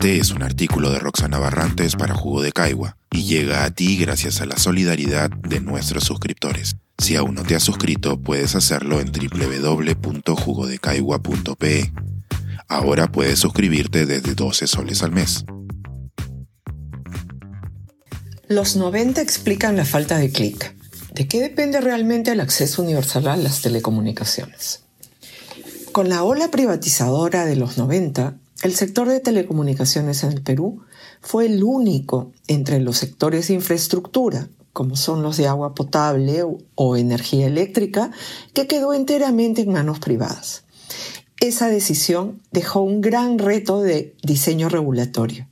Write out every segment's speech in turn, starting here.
Este es un artículo de Roxana Barrantes para Jugo de Caigua y llega a ti gracias a la solidaridad de nuestros suscriptores. Si aún no te has suscrito, puedes hacerlo en www.jugodecaigua.pe. Ahora puedes suscribirte desde 12 soles al mes. Los 90 explican la falta de clic. ¿De qué depende realmente el acceso universal a las telecomunicaciones? Con la ola privatizadora de los 90, el sector de telecomunicaciones en el Perú fue el único entre los sectores de infraestructura, como son los de agua potable o energía eléctrica, que quedó enteramente en manos privadas. Esa decisión dejó un gran reto de diseño regulatorio.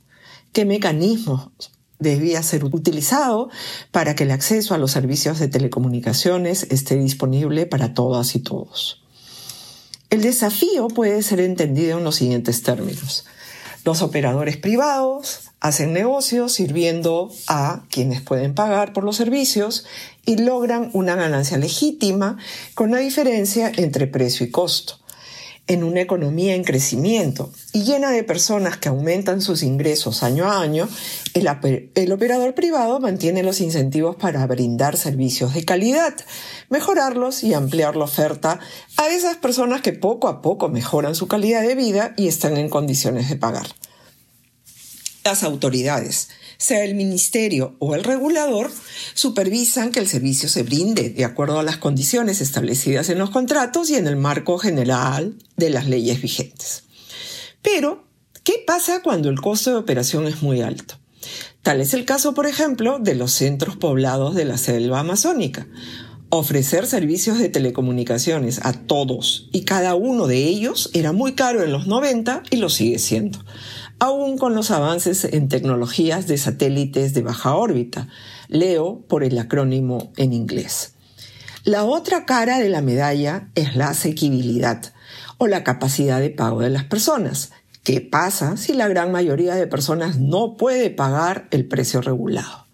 ¿Qué mecanismos debía ser utilizado para que el acceso a los servicios de telecomunicaciones esté disponible para todas y todos? El desafío puede ser entendido en los siguientes términos. Los operadores privados hacen negocios sirviendo a quienes pueden pagar por los servicios y logran una ganancia legítima con la diferencia entre precio y costo en una economía en crecimiento y llena de personas que aumentan sus ingresos año a año, el, operador privado mantiene los incentivos para brindar servicios de calidad, mejorarlos y ampliar la oferta a esas personas que poco a poco mejoran su calidad de vida y están en condiciones de pagar. Las autoridades sea el ministerio o el regulador, supervisan que el servicio se brinde de acuerdo a las condiciones establecidas en los contratos y en el marco general de las leyes vigentes. Pero, ¿qué pasa cuando el costo de operación es muy alto? Tal es el caso, por ejemplo, de los centros poblados de la selva amazónica. Ofrecer servicios de telecomunicaciones a todos y cada uno de ellos era muy caro en los 90 y lo sigue siendo aún con los avances en tecnologías de satélites de baja órbita, LEO por el acrónimo en inglés. La otra cara de la medalla es la asequibilidad o la capacidad de pago de las personas. ¿Qué pasa si la gran mayoría de personas no puede pagar el precio regulado?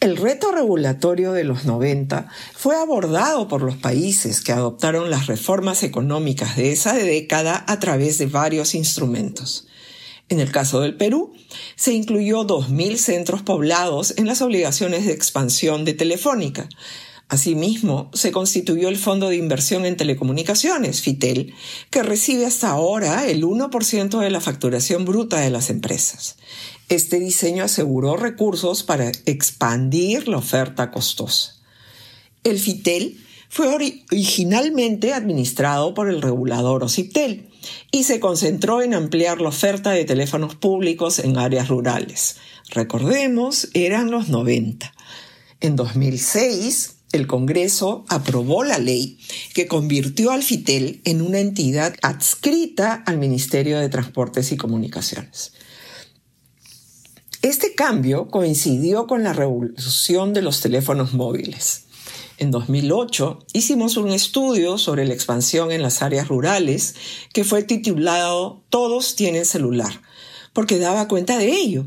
El reto regulatorio de los 90 fue abordado por los países que adoptaron las reformas económicas de esa década a través de varios instrumentos. En el caso del Perú, se incluyó 2.000 centros poblados en las obligaciones de expansión de Telefónica. Asimismo, se constituyó el Fondo de Inversión en Telecomunicaciones, FITEL, que recibe hasta ahora el 1% de la facturación bruta de las empresas. Este diseño aseguró recursos para expandir la oferta costosa. El FITEL fue originalmente administrado por el regulador OCIPTEL y se concentró en ampliar la oferta de teléfonos públicos en áreas rurales. Recordemos, eran los 90. En 2006, el Congreso aprobó la ley que convirtió al FITEL en una entidad adscrita al Ministerio de Transportes y Comunicaciones. Este cambio coincidió con la revolución de los teléfonos móviles en 2008 hicimos un estudio sobre la expansión en las áreas rurales que fue titulado Todos tienen celular, porque daba cuenta de ello.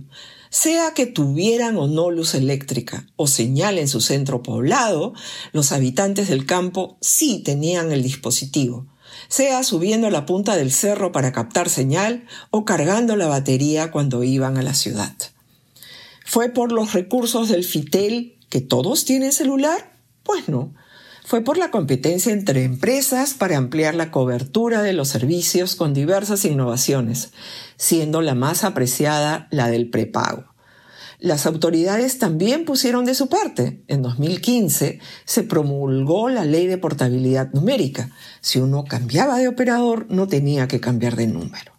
Sea que tuvieran o no luz eléctrica o señal en su centro poblado, los habitantes del campo sí tenían el dispositivo, sea subiendo a la punta del cerro para captar señal o cargando la batería cuando iban a la ciudad. ¿Fue por los recursos del FITEL que todos tienen celular? Pues no. Fue por la competencia entre empresas para ampliar la cobertura de los servicios con diversas innovaciones, siendo la más apreciada la del prepago. Las autoridades también pusieron de su parte. En 2015 se promulgó la ley de portabilidad numérica. Si uno cambiaba de operador, no tenía que cambiar de número.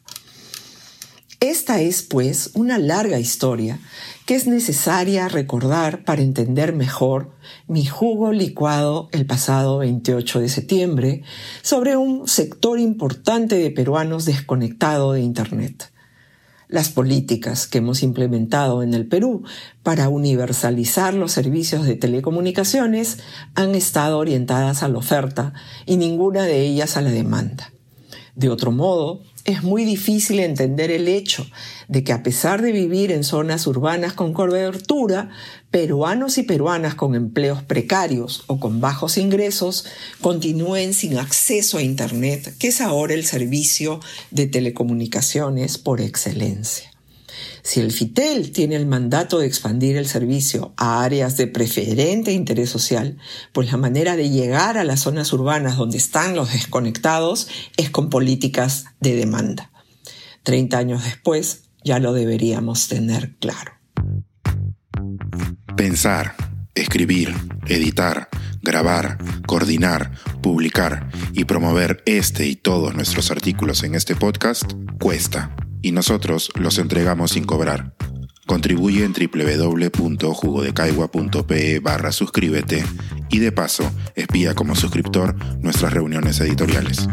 Esta es, pues, una larga historia que es necesaria recordar para entender mejor mi jugo licuado el pasado 28 de septiembre sobre un sector importante de peruanos desconectado de Internet. Las políticas que hemos implementado en el Perú para universalizar los servicios de telecomunicaciones han estado orientadas a la oferta y ninguna de ellas a la demanda. De otro modo, es muy difícil entender el hecho de que a pesar de vivir en zonas urbanas con cobertura, peruanos y peruanas con empleos precarios o con bajos ingresos continúen sin acceso a Internet, que es ahora el servicio de telecomunicaciones por excelencia. Si el FITEL tiene el mandato de expandir el servicio a áreas de preferente interés social, pues la manera de llegar a las zonas urbanas donde están los desconectados es con políticas de demanda. Treinta años después ya lo deberíamos tener claro. Pensar, escribir, editar, grabar, coordinar, publicar y promover este y todos nuestros artículos en este podcast cuesta y nosotros los entregamos sin cobrar. Contribuye en www.jugodecaigua.pe barra suscríbete y de paso espía como suscriptor nuestras reuniones editoriales.